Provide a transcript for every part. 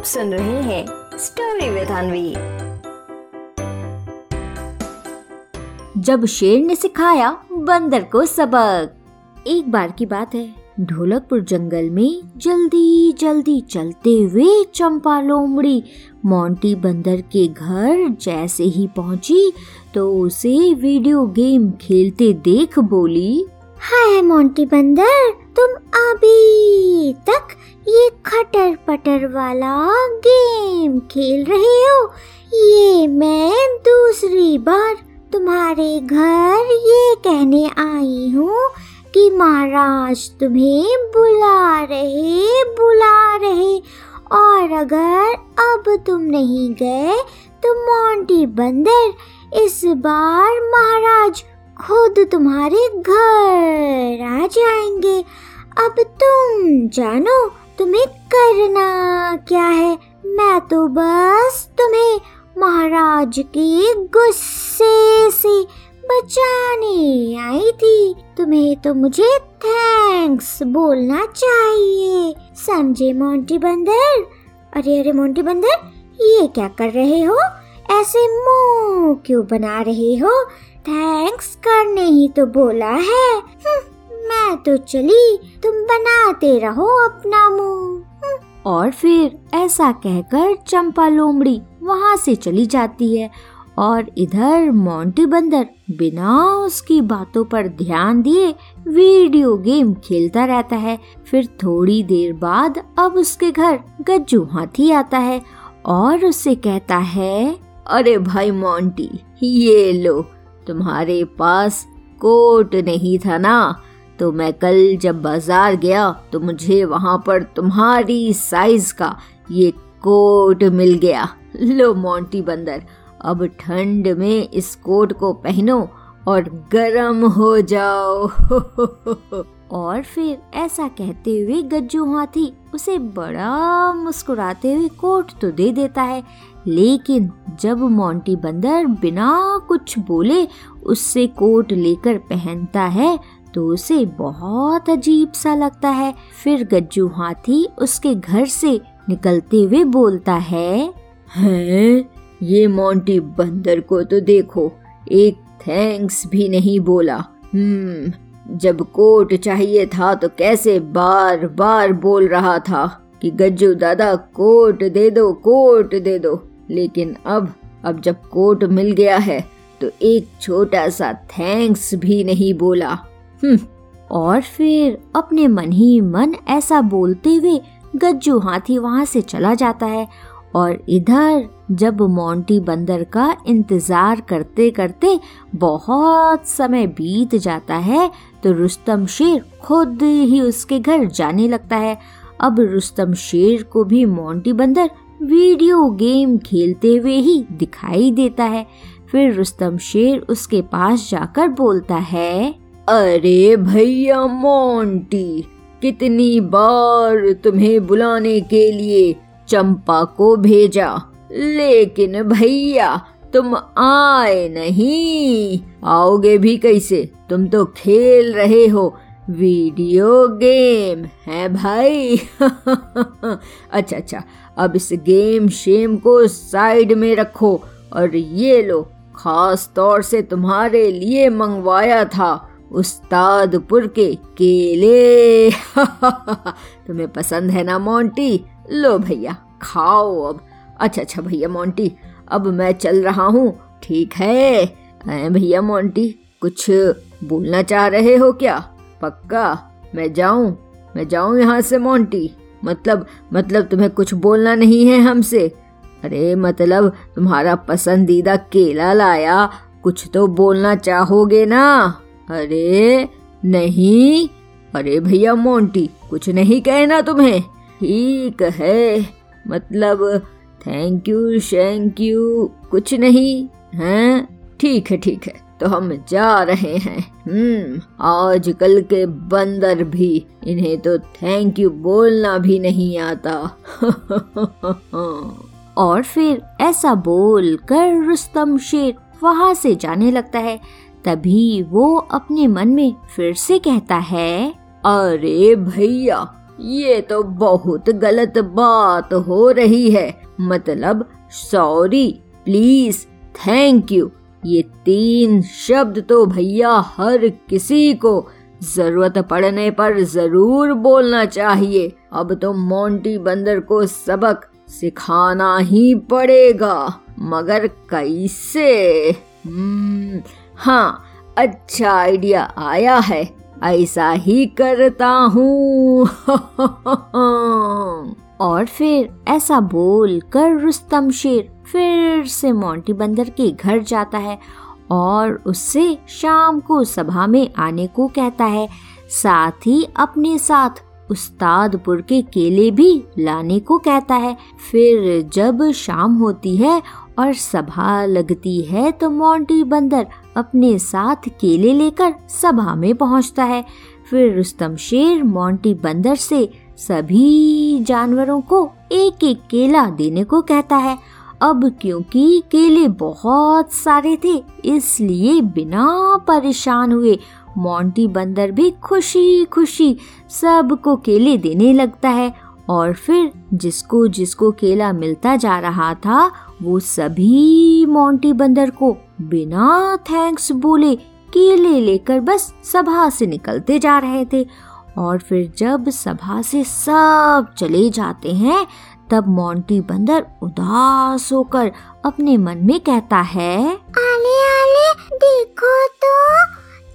आप सुन रहे हैं स्टोरी विद अनवी जब शेर ने सिखाया बंदर को सबक एक बार की बात है। ढोलकपुर जंगल में जल्दी जल्दी चलते हुए चंपा लोमड़ी मोंटी बंदर के घर जैसे ही पहुँची तो उसे वीडियो गेम खेलते देख बोली हाय मोंटी बंदर तुम अभी तक ये खटर पटर वाला गेम खेल रहे हो? ये मैं दूसरी बार तुम्हारे घर ये कहने आई हूँ कि महाराज तुम्हें बुला रहे बुला रहे। और अगर अब तुम नहीं गए तो मोंटी बंदर इस बार महाराज खुद तुम्हारे घर आ जाएँगे। अब तुम जानो तुम्हें करना क्या है? मैं तो बस तुम्हें महाराज के गुस्से से बचाने आई थी। तुम्हें तो मुझे थैंक्स बोलना चाहिए। समझे मोंटी बंदर? अरे अरे मोंटी बंदर ये क्या कर रहे हो? ऐसे मुँह क्यों बना रहे हो? थैंक्स करने ही तो बोला है। हम्म, मैं तो चली, तुम बनाते रहो अपना मुँह। और फिर ऐसा कहकर चंपा लोमड़ी वहाँ से चली जाती है और इधर मोंटी बंदर बिना उसकी बातों पर ध्यान दिए वीडियो गेम खेलता रहता है। फिर थोड़ी देर बाद अब उसके घर गज्जू हाथी आता है और उससे कहता है, अरे भाई मोंटी, ये लो, तुम्हारे पास कोट नहीं था ना? तो मैं कल जब बाज़ार गया तो मुझे वहाँ पर तुम्हारी साइज़ का ये कोट मिल गया। लो मोंटी बंदर, अब ठंड में इस कोट को पहनो और गरम हो जाओ। और फिर ऐसा कहते हुए गज्जू हाथी उसे बड़ा मुस्कुराते हुए कोट तो दे देता है, लेकिन जब मोंटी बंदर बिना कुछ बोले उससे कोट लेकर पहनता है तो उसे बहुत अजीब सा लगता है। फिर गज्जू हाथी उसके घर से निकलते हुए बोलता है, हैं? ये मोंटी बंदर को तो देखो, एक थैंक्स भी नहीं बोला। हम्म जब कोट चाहिए था तो कैसे बार बार बोल रहा था कि गज्जू दादा, कोट दे दो, कोट दे दो। लेकिन अब अब जब कोट मिल गया है तो एक छोटा सा थैंक्स भी नहीं बोला। और फिर अपने मन ही मन ऐसा बोलते हुए गज्जू हाथी वहाँ से चला जाता है और इधर जब मोंटी बंदर का इंतज़ार करते करते बहुत समय बीत जाता है तो रुस्तम शेर खुद ही उसके घर जाने लगता है। अब रुस्तम शेर को भी मोंटी बंदर वीडियो गेम खेलते हुए ही दिखाई देता है। फिर रुस्तम शेर उसके पास जाकर बोलता है अरे भैया मोंटी, कितनी बार तुम्हें बुलाने के लिए चंपा को भेजा। लेकिन भैया, तुम आए नहीं। आओगे भी कैसे? तुम तो खेल रहे हो। वीडियो गेम, है भाई? अच्छा अच्छा अब इस गेम शेम को साइड में रखो। और ये लो, खास तौर से तुम्हारे लिए मंगवाया था। उस्तादपुर के केले। तुम्हें पसंद है ना, मोंटी? लो भैया, खाओ अब। अच्छा अच्छा भैया, मोंटी, अब मैं चल रहा हूँ। ठीक है? भैया, मोंटी, कुछ बोलना चाह रहे हो क्या? पक्का? मैं जाऊँ? मैं जाऊँ यहाँ से, मोंटी? मतलब मतलब तुम्हें कुछ बोलना नहीं है हमसे? अरे मतलब तुम्हारा पसंदीदा केला लाया। कुछ तो बोलना चाहोगे ना? अरे नहीं। अरे भैया मोंटी, कुछ नहीं कहना तुम्हें। ठीक है। मतलब थैंक यू शैंक यू कुछ नहीं, है? ठीक है ठीक है। तो हम जा रहे हैं। हम्म आजकल के बंदर भी, इन्हें तो थैंक यू बोलना भी नहीं आता। और फिर ऐसा बोल कर रुस्तम शेर वहाँ से जाने लगता है। तभी वो अपने मन में फिर से कहता है अरे भैया ये तो बहुत गलत बात हो रही है। मतलब सॉरी प्लीज़ थैंक यू ये तीन शब्द तो भैया हर किसी को ज़रूरत पड़ने पर ज़रूर बोलना चाहिए। अब तो मोंटी बंदर को सबक सिखाना ही पड़ेगा। मगर कैसे? हम्म, हाँ अच्छा आइडिया आया है। ऐसा ही करता हूँ। और फिर ऐसा बोल कर रुस्तम शेर फिर से मोंटी बंदर के घर जाता है और उससे शाम को सभा में आने को कहता है। साथ ही अपने साथ उस्तादपुर के केले भी लाने को कहता है। फिर जब शाम होती है और सभा लगती है तो मोंटी बंदर अपने साथ केले लेकर सभा में पहुँचता है। फिर रुस्तम शेर मोंटी बंदर से सभी जानवरों को एक एक केला देने को कहता है। अब क्योंकि केले बहुत सारे थे, इसलिए बिना परेशान हुए मोंटी बंदर भी खुशी खुशी सबको केले देने लगता है और फिर जिसको जिसको केला मिलता जा रहा था, वो सभी मोंटी बंदर को बिना थैंक्स बोले केले लेकर बस सभा से निकलते जा रहे थे। और फिर जब सभा से सब चले जाते हैं, तब मोंटी बंदर उदास होकर अपने मन में कहता है, आले आले, देखो तो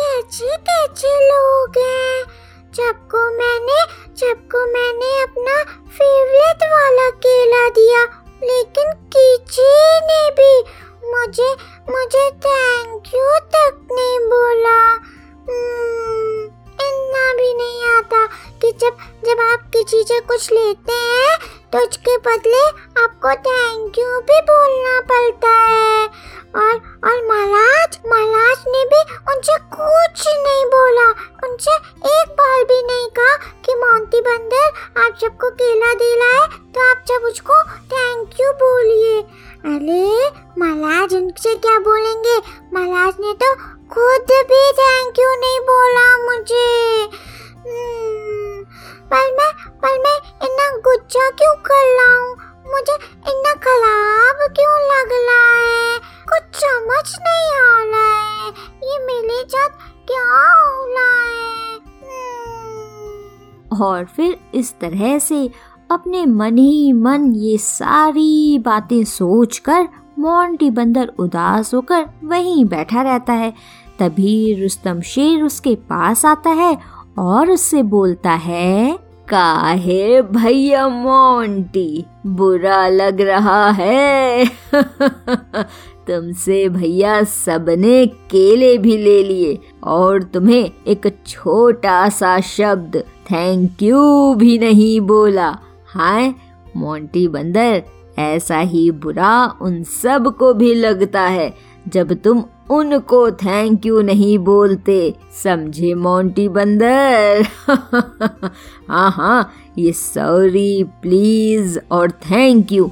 कैचे कैचे लोग हैं। सबको मैंने सबको मैंने अपना फेवरेट वाला केला दिया लेकिन किसी ने भी मुझे मुझे थैंक यू तक नहीं बोला। hmm, इतना भी नहीं आता कि जब जब आप किसी से कुछ लेते हैं तो उसके बदले आपको थैंक यू भी बोलना पड़ता है। बार भी नहीं कहा कि मोंटी बंदर आप सबको केला दिला है तो आप सब उसको थैंक यू बोलिए। अरे महाराज उनसे क्या बोलेंगे? महाराज ने तो खुद भी थैंक यू नहीं बोला मुझे। hmm, पर मैं पर मैं इतना गुच्छा क्यों कर और फिर इस तरह से अपने मन ही मन ये सारी बातें सोचकर मोंटी बंदर उदास होकर वहीं बैठा रहता है। तभी रुस्तम शेर उसके पास आता है और उससे बोलता है काहे भैया मोंटी? बुरा लग रहा है। तुमसे भैया सबने केले भी ले लिए और तुम्हें एक छोटा सा शब्द थैंक यू भी नहीं बोला। हाय, मोंटी बंदर, ऐसा ही बुरा उन सबको भी लगता है जब तुम उनको थैंक यू नहीं बोलते। समझे, मोंटी बंदर? हाँ हाँ ये सॉरी प्लीज़ और थैंक यू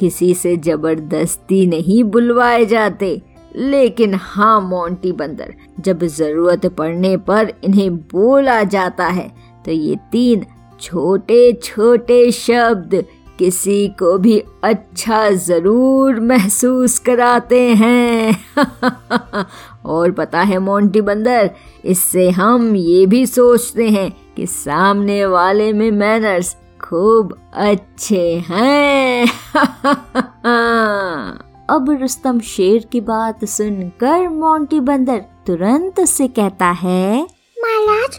किसी से ज़बरदस्ती नहीं बुलवाए जाते। लेकिन हाँ मोंटी बंदर, जब ज़रूरत पड़ने पर इन्हें बोला जाता है तो ये तीन छोटे छोटे शब्द किसी को भी अच्छा ज़रूर महसूस कराते हैं। और पता है मोंटी बंदर, इससे हम ये भी सोचते हैं कि सामने वाले में मैनर्स खूब अच्छे हैं। अब रुस्तम शेर की बात सुनकर मोंटी बंदर तुरंत से कहता है, महाराज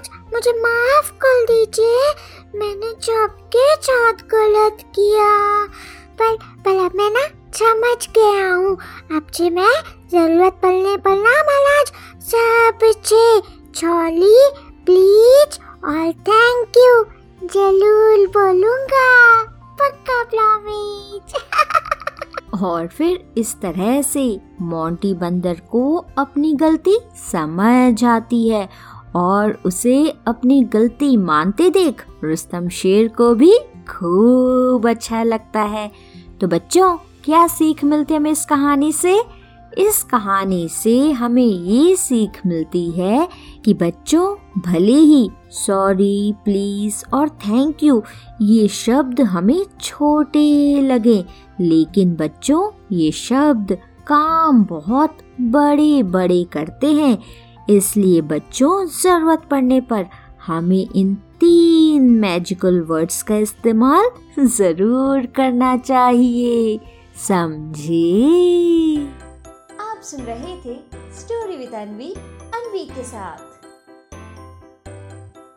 महाराज मुझे माफ़ कर दीजिए। मैंने सबके साथ गलत किया। पर अब मैं ना समझ गया हूँ। अब से मैं ज़रूरत पड़ने पर ना महाराज सबसे छोली प्लीज़ और थैंक यू ज़रूर बोलूँगा। पक्का प्रॉमिस और फिर इस तरह से मोंटी बंदर को अपनी गलती समझ आती है और उसे अपनी गलती मानते देख रुस्तम शेर को भी खूब अच्छा लगता है। तो बच्चों, क्या सीख मिलती है हमें इस कहानी से? इस कहानी से हमें ये सीख मिलती है कि बच्चों, भले ही सॉरी प्लीज़ और थैंक यू ये शब्द हमें छोटे लगे, लेकिन बच्चों, ये शब्द काम बहुत बड़े बड़े करते हैं। इसलिए बच्चों, ज़रूरत पड़ने पर हमें इन तीन मैजिकल वर्ड्स का इस्तेमाल ज़रूर करना चाहिए। समझे? आप सुन रहे थे स्टोरी विद अनवी अनवी के साथ।